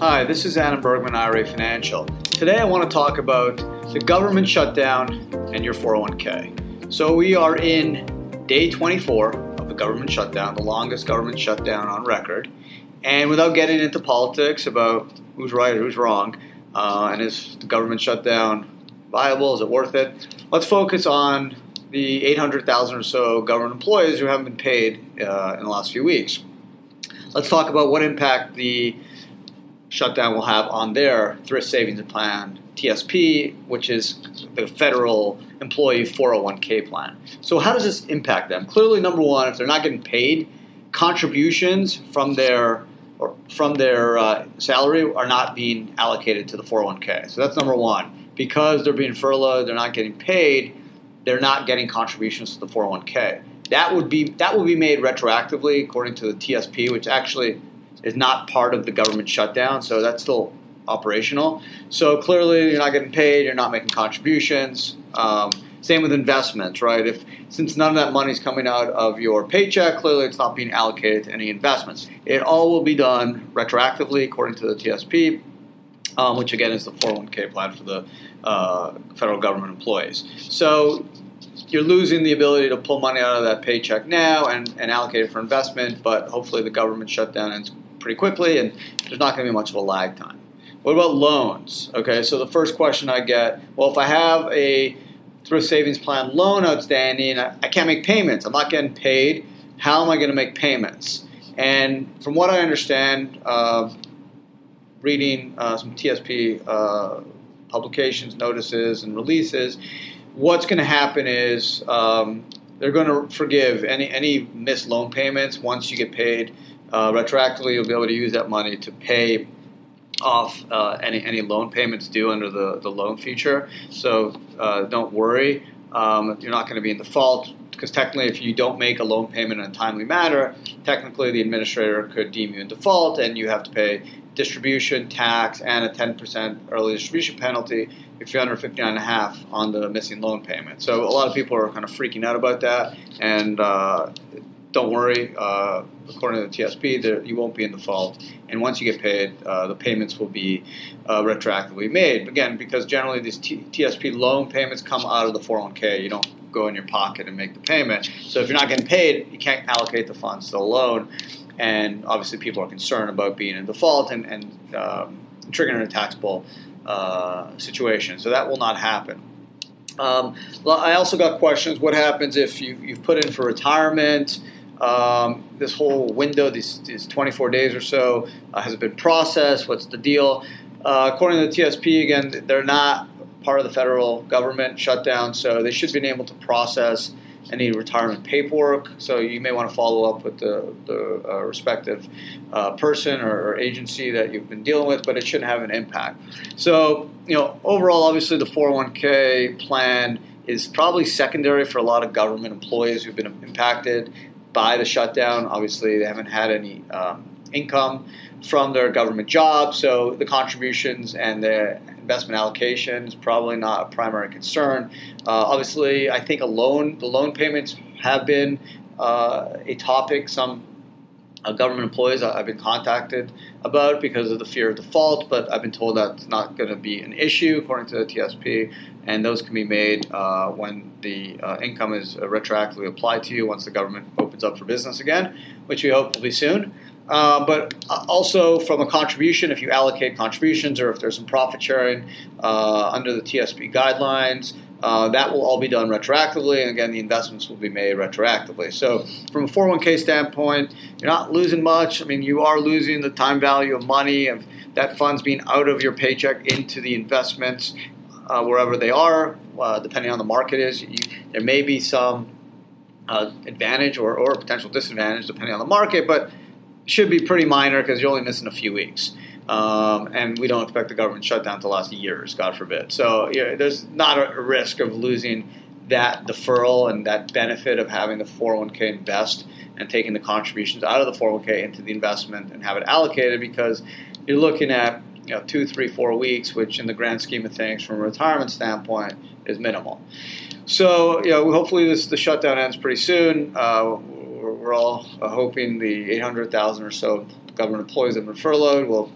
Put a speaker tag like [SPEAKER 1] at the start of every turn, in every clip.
[SPEAKER 1] Hi, this is Adam Bergman, IRA Financial. Today I want to talk about the government shutdown and your 401k. So we are in day 24 of the government shutdown, the longest government shutdown on record. And without getting into politics about who's right or who's wrong, uh, and is the government shutdown viable? Is it worth it? Let's focus on the 800,000 or so government employees who haven't been paid uh, in the last few weeks. Let's talk about what impact the shutdown will have on their thrift savings plan, TSP, which is the federal employee 401k plan. So, how does this impact them? Clearly, number one, if they're not getting paid, contributions from their or from their uh, salary are not being allocated to the 401k. So that's number one. Because they're being furloughed, they're not getting paid. They're not getting contributions to the 401k. That would be that will be made retroactively according to the TSP, which actually is not part of the government shutdown, so that's still operational. So clearly, you're not getting paid, you're not making contributions. Um, same with investments, right? If since none of that money is coming out of your paycheck, clearly it's not being allocated to any investments. It all will be done retroactively according to the TSP, um, which again is the 401k plan for the uh, federal government employees. So you're losing the ability to pull money out of that paycheck now and, and allocate it for investment, but hopefully the government shutdown ends pretty quickly, and there's not going to be much of a lag time. What about loans? Okay, so the first question I get well, if I have a thrift savings plan loan outstanding, I, can't make payments. I'm not getting paid. How am I going to make payments? And from what I understand, uh, reading uh, some TSP uh, publications, notices, and releases, what's going to happen is um, they're going to forgive any any missed loan payments once you get paid uh, retroactively, you'll be able to use that money to pay off uh, any any loan payments due under the, the loan feature. So uh, don't worry, um, you're not going to be in default because technically, if you don't make a loan payment in a timely manner, technically the administrator could deem you in default, and you have to pay distribution tax and a 10% early distribution penalty if you're under 59 and a half on the missing loan payment. So a lot of people are kind of freaking out about that, and uh, don't worry. Uh, according to the TSP, you won't be in default. And once you get paid, uh, the payments will be uh, retroactively made. Again, because generally these T- TSP loan payments come out of the 401k. You don't go in your pocket and make the payment. So if you're not getting paid, you can't allocate the funds to the loan. And obviously, people are concerned about being in default and, and um, triggering a taxable uh, situation. So that will not happen. Um, I also got questions. What happens if you, you've put in for retirement? Um, this whole window, these, these 24 days or so, uh, has been processed? What's the deal? Uh, according to the TSP, again, they're not part of the federal government shutdown, so they should be able to process any retirement paperwork. So you may want to follow up with the, the uh, respective uh, person or, or, agency that you've been dealing with, but it shouldn't have an impact. So, you know, overall, obviously the 401k plan is probably secondary for a lot of government employees who've been impacted by the shutdown. Obviously, they haven't had any um, income from their government job, so the contributions and the investment allocation is probably not a primary concern. Uh, obviously, I think a loan, the loan payments have been uh, a topic. Some uh, government employees I've been contacted about because of the fear of default, but I've been told that's not going to be an issue according to the TSP, and those can be made uh, when the uh, income is retroactively applied to you once the government opens up for business again, which we hope will be soon. Uh, but also from a contribution, if you allocate contributions or if there's some profit sharing uh, under the TSP guidelines, uh, that will all be done retroactively, and again, the investments will be made retroactively. So, from a 401k standpoint, you're not losing much. I mean, you are losing the time value of money, of that funds being out of your paycheck into the investments uh, wherever they are, uh, depending on the market is. You, there may be some uh, advantage or, or potential disadvantage depending on the market, but should be pretty minor because you're only missing a few weeks. Um, and we don't expect the government shutdown to last years, God forbid. So you know, there's not a risk of losing that deferral and that benefit of having the 401k invest and taking the contributions out of the 401k into the investment and have it allocated because you're looking at you know two, three, four weeks, which in the grand scheme of things, from a retirement standpoint, is minimal. So you know, hopefully this the shutdown ends pretty soon. Uh, we're, all hoping the 800,000 or so government employees that have been furloughed will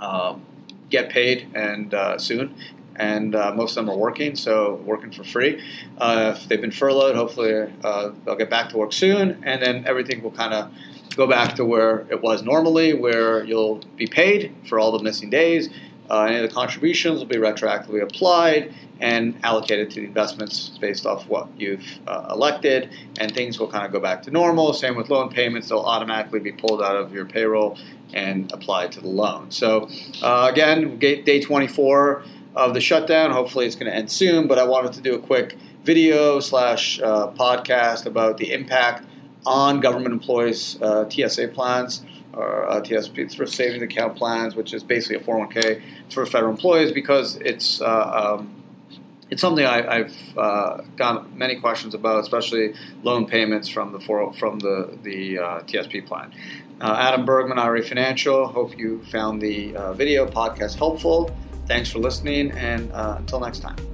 [SPEAKER 1] um, get paid and uh, soon. And uh, most of them are working, so working for free. Uh, if they've been furloughed, hopefully uh, they'll get back to work soon, and then everything will kind of go back to where it was normally, where you'll be paid for all the missing days. Uh, any of the contributions will be retroactively applied and allocated to the investments based off what you've uh, elected, and things will kind of go back to normal. Same with loan payments; they'll automatically be pulled out of your payroll and applied to the loan. So, uh, again, day 24 of the shutdown. Hopefully, it's going to end soon. But I wanted to do a quick video slash uh, podcast about the impact on government employees' uh, TSA plans or uh, TSP for savings account plans, which is basically a 401k for federal employees, because it's uh, um, it's something I, have uh, got many questions about, especially loan payments from the from the the uh, TSP plan. Uh, Adam Bergman, IRA Financial. Hope you found the video podcast helpful. Thanks for listening, and until next time.